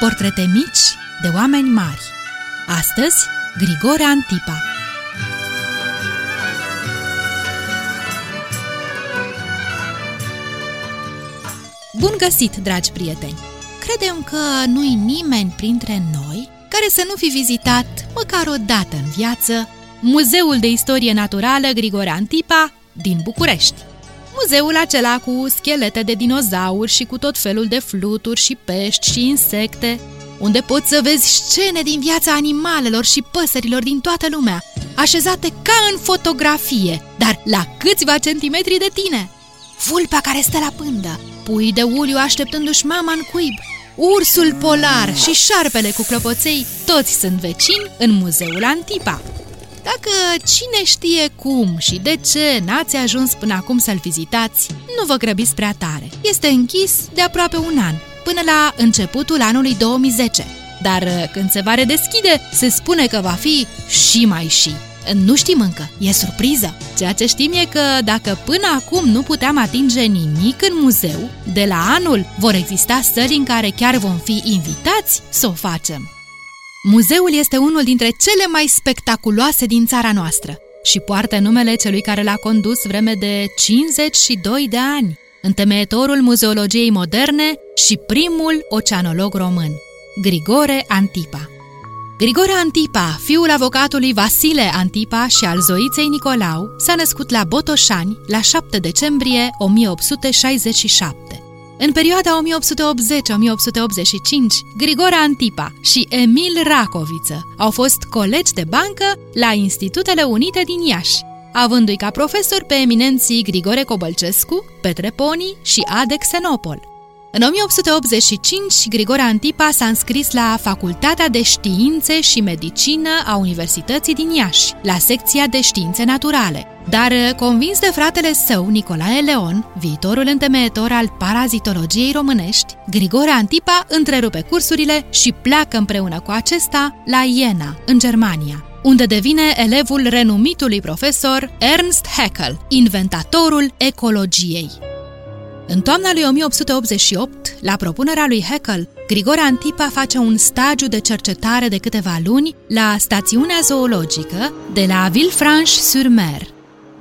Portrete mici de oameni mari Astăzi, Grigore Antipa Bun găsit, dragi prieteni! Credem că nu-i nimeni printre noi care să nu fi vizitat, măcar o dată în viață, Muzeul de Istorie Naturală Grigore Antipa din București. Muzeul acela cu schelete de dinozauri și cu tot felul de fluturi și pești și insecte, unde poți să vezi scene din viața animalelor și păsărilor din toată lumea, așezate ca în fotografie, dar la câțiva centimetri de tine. Vulpa care stă la pândă, pui de uliu așteptându-și mama în cuib, ursul polar și șarpele cu clopoței, toți sunt vecini în Muzeul Antipa. Dacă cine știe cum și de ce n-ați ajuns până acum să-l vizitați, nu vă grăbiți prea tare. Este închis de aproape un an, până la începutul anului 2010. Dar uh, când se va redeschide, se spune că va fi și mai și. Nu știm încă, e surpriză. Ceea ce știm e că dacă până acum nu puteam atinge nimic în muzeu, de la anul vor exista săli în care chiar vom fi invitați să o facem. Muzeul este unul dintre cele mai spectaculoase din țara noastră și poartă numele celui care l-a condus vreme de 52 de ani, întemeietorul muzeologiei moderne și primul oceanolog român, Grigore Antipa. Grigore Antipa, fiul avocatului Vasile Antipa și al zoiței Nicolau, s-a născut la Botoșani la 7 decembrie 1867. În perioada 1880-1885, Grigore Antipa și Emil Racoviță au fost colegi de bancă la Institutele Unite din Iași, avându-i ca profesor pe eminenții Grigore Cobălcescu, Petre Poni și Ade Xenopol. În 1885, Grigore Antipa s-a înscris la Facultatea de Științe și Medicină a Universității din Iași, la secția de științe naturale, dar, convins de fratele său, Nicolae Leon, viitorul întemeietor al parazitologiei românești, Grigore Antipa întrerupe cursurile și pleacă împreună cu acesta la Iena, în Germania, unde devine elevul renumitului profesor Ernst Haeckel, inventatorul ecologiei. În toamna lui 1888, la propunerea lui Haeckel, Grigore Antipa face un stagiu de cercetare de câteva luni la stațiunea zoologică de la Villefranche-sur-Mer.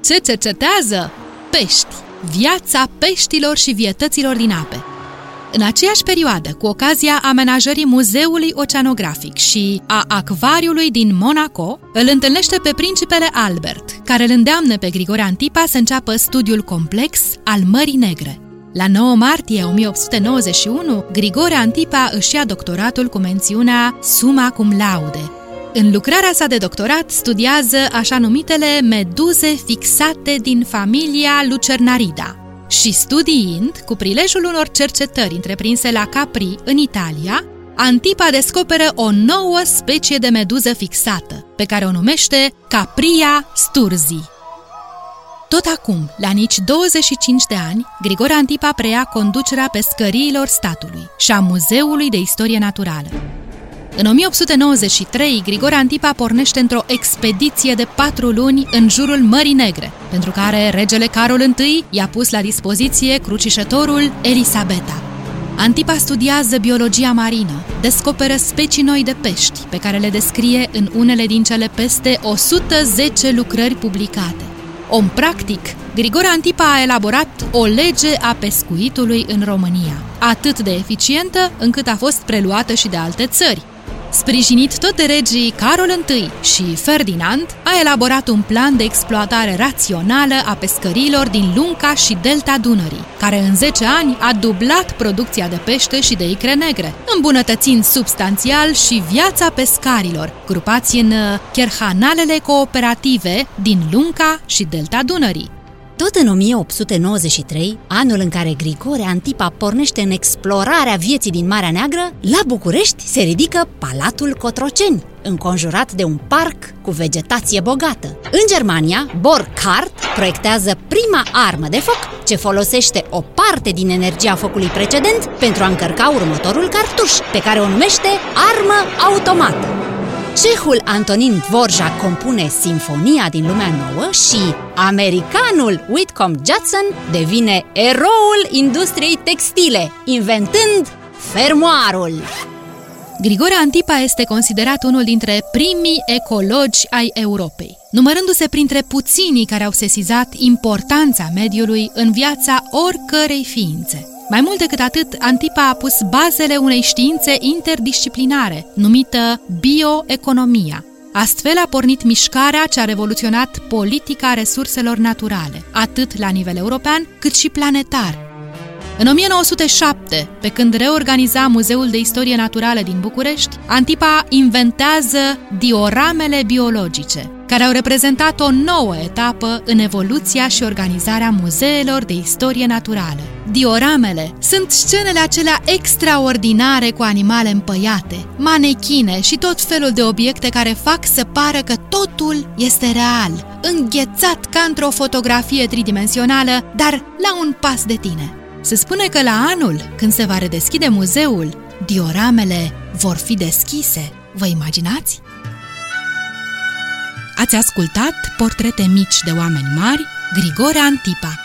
Ce cercetează? Pești. Viața peștilor și vietăților din ape. În aceeași perioadă, cu ocazia amenajării Muzeului Oceanografic și a Acvariului din Monaco, îl întâlnește pe principele Albert, care îl îndeamnă pe Grigore Antipa să înceapă studiul complex al Mării Negre. La 9 martie 1891, Grigore Antipa își ia doctoratul cu mențiunea Summa cum laude. În lucrarea sa de doctorat studiază așa numitele meduze fixate din familia Lucernarida și studiind, cu prilejul unor cercetări întreprinse la Capri, în Italia, Antipa descoperă o nouă specie de meduză fixată, pe care o numește Capria sturzi. Tot acum, la nici 25 de ani, Grigore Antipa preia conducerea pescăriilor statului și a Muzeului de Istorie Naturală. În 1893, Grigore Antipa pornește într-o expediție de patru luni în jurul Mării Negre, pentru care regele Carol I i-a pus la dispoziție crucișătorul Elisabeta. Antipa studiază biologia marină, descoperă specii noi de pești, pe care le descrie în unele din cele peste 110 lucrări publicate. Om practic, Grigore Antipa a elaborat o lege a pescuitului în România, atât de eficientă încât a fost preluată și de alte țări, Sprijinit tot de regii Carol I și Ferdinand, a elaborat un plan de exploatare rațională a pescărilor din Lunca și Delta Dunării, care în 10 ani a dublat producția de pește și de icre negre, îmbunătățind substanțial și viața pescarilor, grupați în cherhanalele cooperative din Lunca și Delta Dunării. Tot în 1893, anul în care Grigore Antipa pornește în explorarea vieții din Marea Neagră, la București se ridică Palatul Cotroceni, înconjurat de un parc cu vegetație bogată. În Germania, Borchardt proiectează prima armă de foc ce folosește o parte din energia focului precedent pentru a încărca următorul cartuș, pe care o numește armă automată. Cehul Antonin Dvorak compune Sinfonia din lumea nouă și americanul Whitcomb Judson devine eroul industriei textile, inventând fermoarul. Grigore Antipa este considerat unul dintre primii ecologi ai Europei, numărându-se printre puținii care au sesizat importanța mediului în viața oricărei ființe. Mai mult decât atât, Antipa a pus bazele unei științe interdisciplinare, numită bioeconomia. Astfel a pornit mișcarea ce a revoluționat politica resurselor naturale, atât la nivel european cât și planetar, în 1907, pe când reorganiza Muzeul de Istorie Naturală din București, Antipa inventează dioramele biologice, care au reprezentat o nouă etapă în evoluția și organizarea muzeelor de istorie naturală. Dioramele sunt scenele acelea extraordinare cu animale împăiate, manechine și tot felul de obiecte care fac să pară că totul este real, înghețat ca într-o fotografie tridimensională, dar la un pas de tine. Se spune că la anul, când se va redeschide muzeul, dioramele vor fi deschise. Vă imaginați? Ați ascultat Portrete mici de oameni mari, Grigore Antipa.